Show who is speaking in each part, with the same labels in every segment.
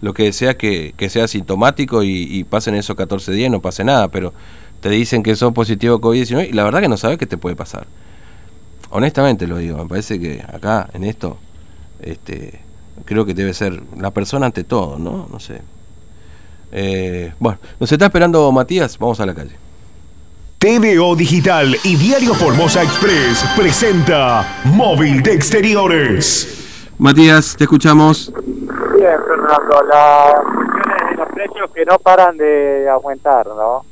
Speaker 1: lo que desea que, que sea sintomático y, y, pasen esos 14 días no pase nada, pero te dicen que sos positivo COVID-19 y la verdad que no sabes qué te puede pasar. Honestamente lo digo, me parece que acá en esto este, creo que debe ser la persona ante todo, ¿no? No sé. Eh, bueno, nos está esperando Matías, vamos a la calle.
Speaker 2: TVO Digital y Diario Formosa Express presenta Móvil de Exteriores.
Speaker 1: Matías, te escuchamos.
Speaker 3: Bien, Fernando, las cuestiones de los precios que no paran de aumentar, ¿no?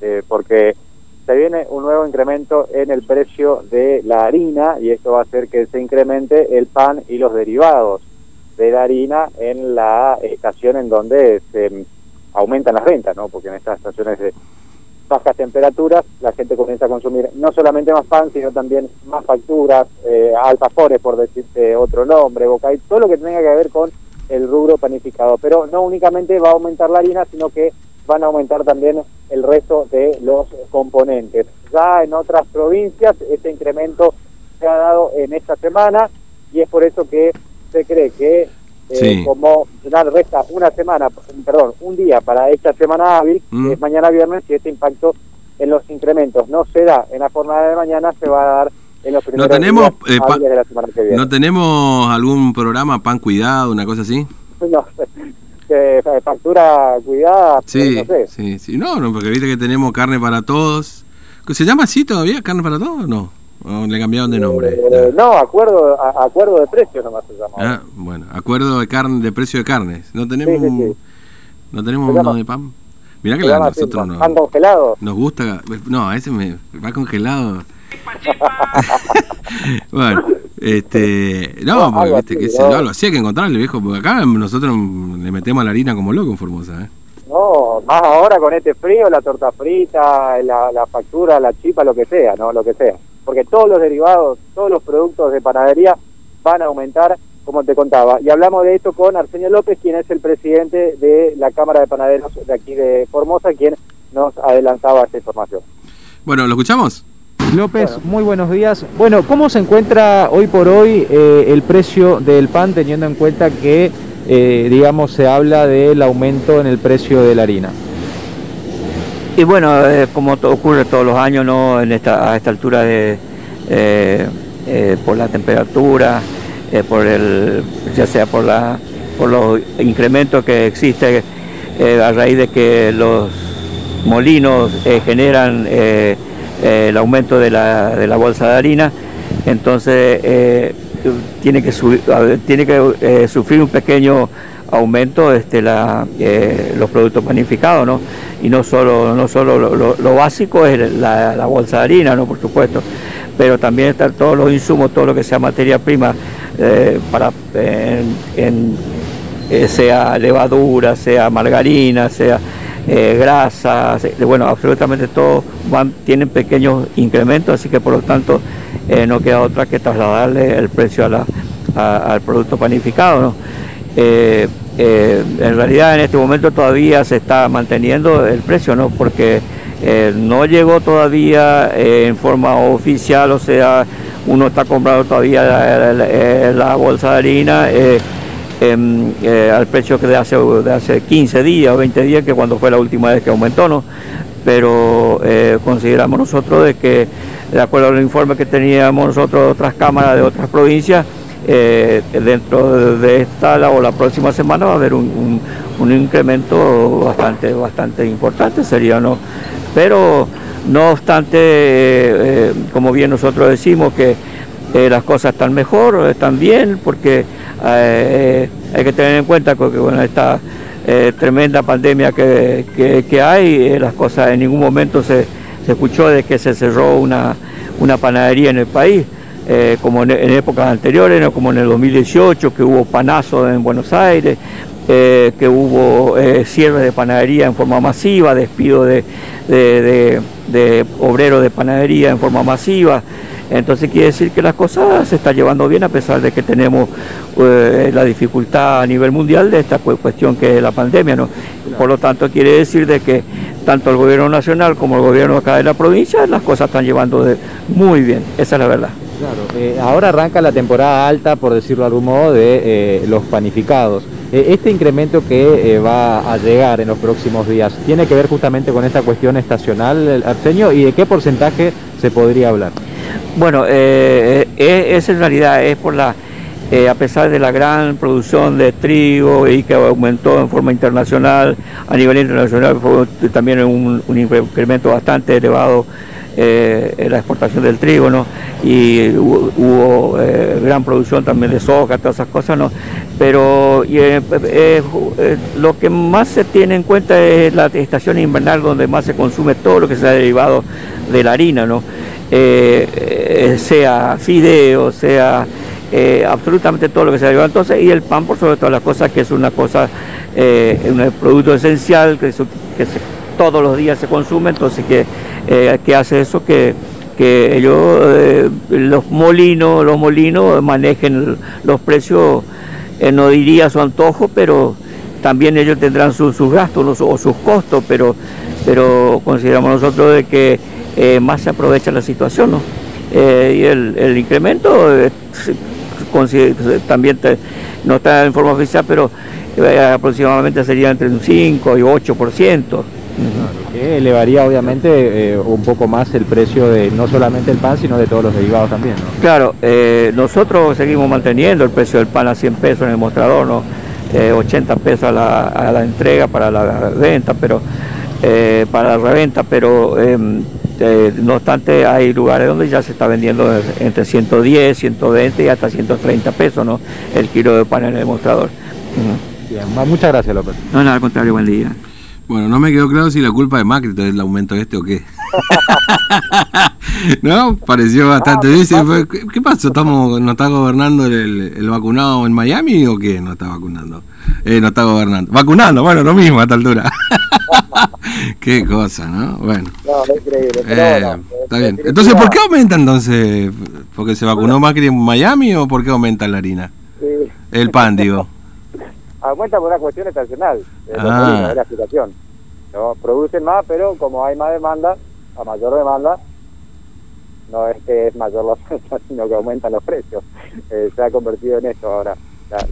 Speaker 3: Eh, porque se viene un nuevo incremento en el precio de la harina y esto va a hacer que se incremente el pan y los derivados de la harina en la estación en donde se aumentan las ventas, ¿no? Porque en estas estaciones de bajas temperaturas la gente comienza a consumir no solamente más pan, sino también más facturas, eh, alfajores, por decirte otro nombre, boca todo lo que tenga que ver con el rubro panificado. Pero no únicamente va a aumentar la harina, sino que van a aumentar también el resto de los componentes. Ya en otras provincias este incremento se ha dado en esta semana y es por eso que se cree que eh, como resta una semana, perdón, un día para esta semana hábil, que mm. es mañana viernes, y este impacto en los incrementos no se da en la jornada de mañana, se va a dar en los primeros
Speaker 1: ¿No tenemos, días eh, de la semana que viene. ¿No tenemos algún programa Pan Cuidado, una cosa así?
Speaker 3: No, eh, factura cuidada,
Speaker 1: sí, no sé. Sí, sí, no, no, porque viste que tenemos carne para todos. ¿Se llama así todavía, carne para todos o no? le cambiaron de nombre?
Speaker 3: Eh, no, acuerdo acuerdo de precio nomás se llama.
Speaker 1: Ah, bueno, acuerdo de carne de precio de carnes. No tenemos no tenemos uno de pan. Mirá que la, nosotros no,
Speaker 3: pan congelado.
Speaker 1: Nos gusta, no, ese me va congelado. bueno, este, no, porque viste que se, no, lo hacía que encontrarle, viejo, porque acá nosotros le metemos la harina como loco en Formosa, ¿eh?
Speaker 3: No, más ahora con este frío, la torta frita, la, la factura, la chipa, lo que sea, ¿no? Lo que sea porque todos los derivados, todos los productos de panadería van a aumentar, como te contaba. Y hablamos de esto con Arsenio López, quien es el presidente de la Cámara de Panaderos de aquí de Formosa, quien nos adelantaba esta información.
Speaker 1: Bueno, ¿lo escuchamos?
Speaker 4: López, muy buenos días. Bueno, ¿cómo se encuentra hoy por hoy eh, el precio del pan teniendo en cuenta que, eh, digamos, se habla del aumento en el precio de la harina?
Speaker 5: Y bueno, como ocurre todos los años, ¿no? En esta, a esta altura de, eh, eh, por la temperatura, eh, por el, ya sea por, la, por los incrementos que existen a raíz de que los molinos generan el aumento de la, de la, bolsa de harina, entonces tiene que, tiene que sufrir un pequeño aumento este, la, los productos panificados, ¿no? y no solo, no solo lo, básico es la, bolsa de harina, ¿no? por supuesto, pero también están todos los insumos, todo lo que sea materia prima, eh, para en, eh, sea levadura, sea margarina, sea eh, grasa, bueno, absolutamente todo van, tienen pequeños incrementos, así que por lo tanto no queda otra que trasladarle el precio al producto panificado. ¿no? Eh, en realidad en este momento todavía se está manteniendo el precio, ¿no? Porque eh, no llegó todavía eh, en forma oficial, o sea, uno está comprando todavía la, bolsa de harina al precio que de hace, de hace 15 días o 20 días, que cuando fue la última vez que aumentó, ¿no? Pero consideramos nosotros de que, de acuerdo al informe que teníamos nosotros de otras cámaras de otras provincias, eh, dentro de esta o la próxima semana va a haber un, incremento bastante, bastante importante, sería no. Pero no obstante, eh, como bien nosotros decimos que eh, las cosas están mejor, están bien, porque hay que tener en cuenta que bueno, esta tremenda pandemia que, hay, las cosas en ningún momento se, se escuchó de que se cerró una, una panadería en el país. Eh, como en, épocas anteriores, como en el 2018, que hubo panazos en Buenos Aires, eh, que hubo eh, cierre de panadería en forma masiva, despido de, obreros de panadería en forma masiva. Entonces quiere decir que las cosas se están llevando bien a pesar de que tenemos la dificultad a nivel mundial de esta cuestión que es la pandemia. ¿no? Por lo tanto quiere decir de que tanto el gobierno nacional como el gobierno acá de la provincia las cosas están llevando muy bien, esa es la verdad.
Speaker 4: Claro, eh, ahora arranca la temporada alta, por decirlo de algún modo, de eh, los panificados. Eh, este incremento que eh, va a llegar en los próximos días, ¿tiene que ver justamente con esta cuestión estacional, Arsenio? ¿Y de qué porcentaje se podría hablar?
Speaker 5: Bueno, eh, es en realidad es por la eh, a pesar de la gran producción de trigo y que aumentó en forma internacional, a nivel internacional fue también un, incremento bastante elevado eh, en la exportación del trigo, ¿no? y hubo, eh, gran producción también de soja, todas esas cosas, ¿no? pero lo que más se tiene en cuenta es la estación invernal donde más se consume todo lo que se ha derivado de la harina, ¿no? Sea fideo, sea eh, absolutamente todo lo que se ha entonces y el pan por sobre todas las cosas que es una cosa eh, un producto esencial que, todos los días se consume. Entonces que, eh, hace eso que, que ellos los molinos los molinos manejen los precios no diría su antojo pero también ellos tendrán sus gastos o sus costos pero pero consideramos nosotros de que más se aprovecha la situación ¿no? y el, el incremento también no está en forma oficial, pero eh, aproximadamente sería entre un 5 y 8%.
Speaker 4: que elevaría obviamente eh, un poco más el precio de no solamente el pan, sino de todos los derivados también.
Speaker 5: Claro, eh, nosotros seguimos manteniendo el precio del pan a 100 pesos en el mostrador, ¿no? 80 pesos a la, entrega para la venta, pero para la reventa, pero em, este, no obstante, hay lugares donde ya se está vendiendo entre 110, 120 y hasta 130 pesos ¿no? el kilo de pan en el demostrador.
Speaker 4: Bien, muchas gracias López.
Speaker 5: No, no, al contrario, buen día.
Speaker 1: Bueno, no me quedó claro si la culpa de Macri es el aumento este o qué. ¿No? Pareció bastante. Ah, ¿Qué pasó? ¿Estamos, ¿No está gobernando el, el, vacunado en Miami o qué? No está vacunando. Eh, no está gobernando. Vacunando, bueno, lo mismo a esta altura. Qué cosa, ¿no? Bueno. No, no increíble. Eh, está bien. Entonces, ¿por qué aumenta entonces? ¿Porque se vacunó Macri en Miami o por qué aumenta la harina? El pan, digo.
Speaker 3: Aumenta por una cuestión estacional. Ah. Es la situación. ¿no? Producen más, pero como hay más demanda, a mayor demanda, no es que es mayor la oferta, sino que aumentan los precios. Eh, se ha convertido en esto ahora.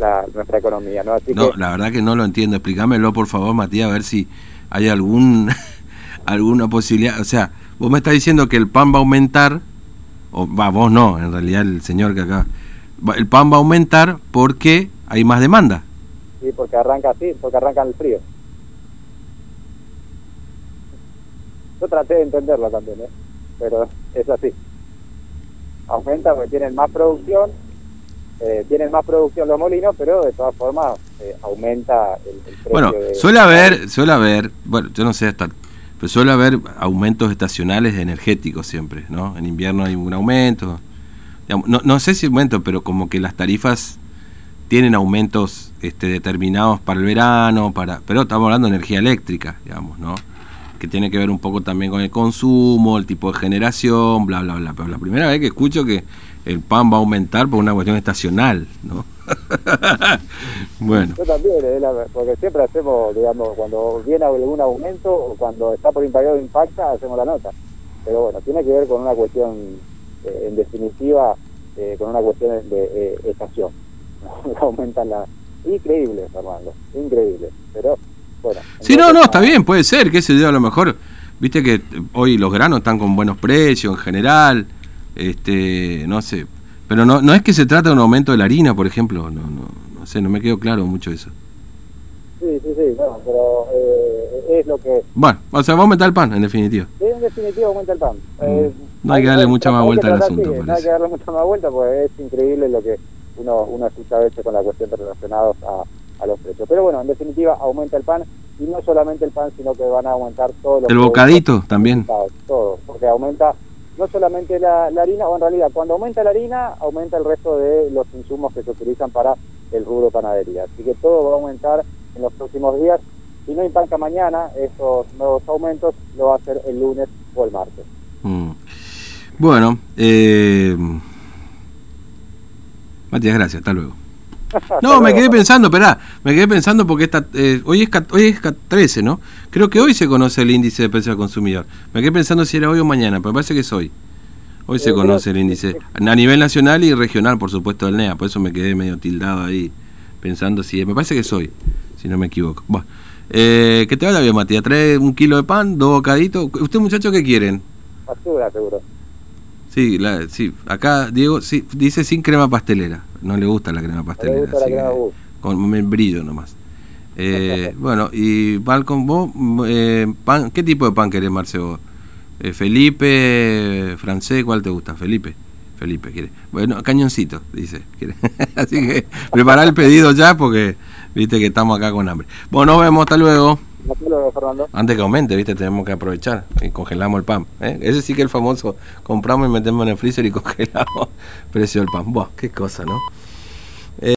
Speaker 3: La, nuestra economía. ¿no? Así
Speaker 1: no, la verdad que no lo entiendo. Explícamelo, por favor, Matías, a ver si hay algún alguna posibilidad, o sea, vos me estás diciendo que el pan va a aumentar, o va, vos no, en realidad el señor que acá, el pan va a aumentar porque hay más demanda.
Speaker 3: Sí, porque arranca así, porque arranca el frío. Yo traté de entenderlo también, ¿eh? pero es así. Aumenta porque tienen más producción eh, tienen más producción los molinos, pero de todas formas eh, aumenta el, precio.
Speaker 1: Bueno, suele haber, suele haber, bueno, yo no sé hasta, pero suele haber aumentos estacionales energéticos siempre, ¿no? En invierno hay un aumento, no, no sé si aumento, pero como que las tarifas tienen aumentos este, determinados para el verano, para, pero estamos hablando de energía eléctrica, digamos, ¿no? Que tiene que ver un poco también con el consumo, el tipo de generación, bla, bla, bla. Pero la primera vez que escucho que el pan va a aumentar por una cuestión estacional, ¿no?
Speaker 3: bueno. Yo también, eh, porque siempre hacemos, digamos, cuando viene algún aumento o cuando está por impacto impacta, hacemos la nota. Pero bueno, tiene que ver con una cuestión, eh, en definitiva, eh, con una cuestión de estación. Aumentan la... Increíble, Fernando, increíble. Pero, bueno.
Speaker 1: Sí, no, no, está bien, puede ser, que ese día a lo mejor, viste que hoy los granos están con buenos precios en general este, no sé. Pero no, no es que se trata de un aumento de la harina, por ejemplo. No, no, no sé, no me quedó claro mucho eso.
Speaker 3: Sí, sí, sí, no, pero eh, es lo que...
Speaker 1: Bueno, o sea, va a aumentar el pan, en definitiva.
Speaker 3: Sí, en definitiva aumenta el pan. Mm.
Speaker 1: Eh, no hay, que darle mucha más vuelta al asunto.
Speaker 3: no hay que darle mucha más vuelta porque es increíble lo que uno, uno escucha a veces con la cuestión relacionados a, a los precios. Pero bueno, en definitiva aumenta el pan y no solamente el pan, sino que van a aumentar todos los...
Speaker 1: El bocadito también.
Speaker 3: Todo, porque aumenta no solamente la, harina, o en realidad cuando aumenta la harina, aumenta el resto de los insumos que se utilizan para el rubro panadería. Así que todo va a aumentar en los próximos días. Si no impacta mañana esos nuevos aumentos, lo va a hacer el lunes o el martes.
Speaker 1: Mm. Bueno, eh... Matías, gracias, hasta luego. No, me quedé pensando, espera, me quedé pensando porque esta, eh, hoy, es, hoy es 13, ¿no? Creo que hoy se conoce el índice de precio al consumidor. Me quedé pensando si era hoy o mañana, pero parece que es hoy. Hoy se eh, conoce el índice a nivel nacional y regional, por supuesto, del NEA, por eso me quedé medio tildado ahí. pensando si me parece que soy, si no me equivoco. Bueno, eh, que te vaya bien, Matías. Trae un kilo de pan, dos bocaditos. ¿Usted, muchachos, qué quieren?
Speaker 3: Factura, seguro.
Speaker 1: Sí, la, sí, acá Diego sí, dice sin crema pastelera. No le gusta la crema pastelera.
Speaker 3: gusta la crema
Speaker 1: que con el brillo nomás. Eh, bueno, y Malcolm, vos, eh, pan, ¿qué tipo de pan querés, Marcelo? Eh, Felipe, francés, ¿cuál te gusta? Felipe. Felipe quiere. Bueno, cañoncito, dice. quiere. Así que prepara el pedido ya porque viste que estamos acá con hambre. Bueno, nos vemos, hasta luego. Antes que aumente, viste, tenemos que aprovechar y congelamos el pan. ¿eh? Ese sí que es el famoso, compramos y metemos en el freezer y congelamos precio del pan. Buah, qué cosa, ¿no?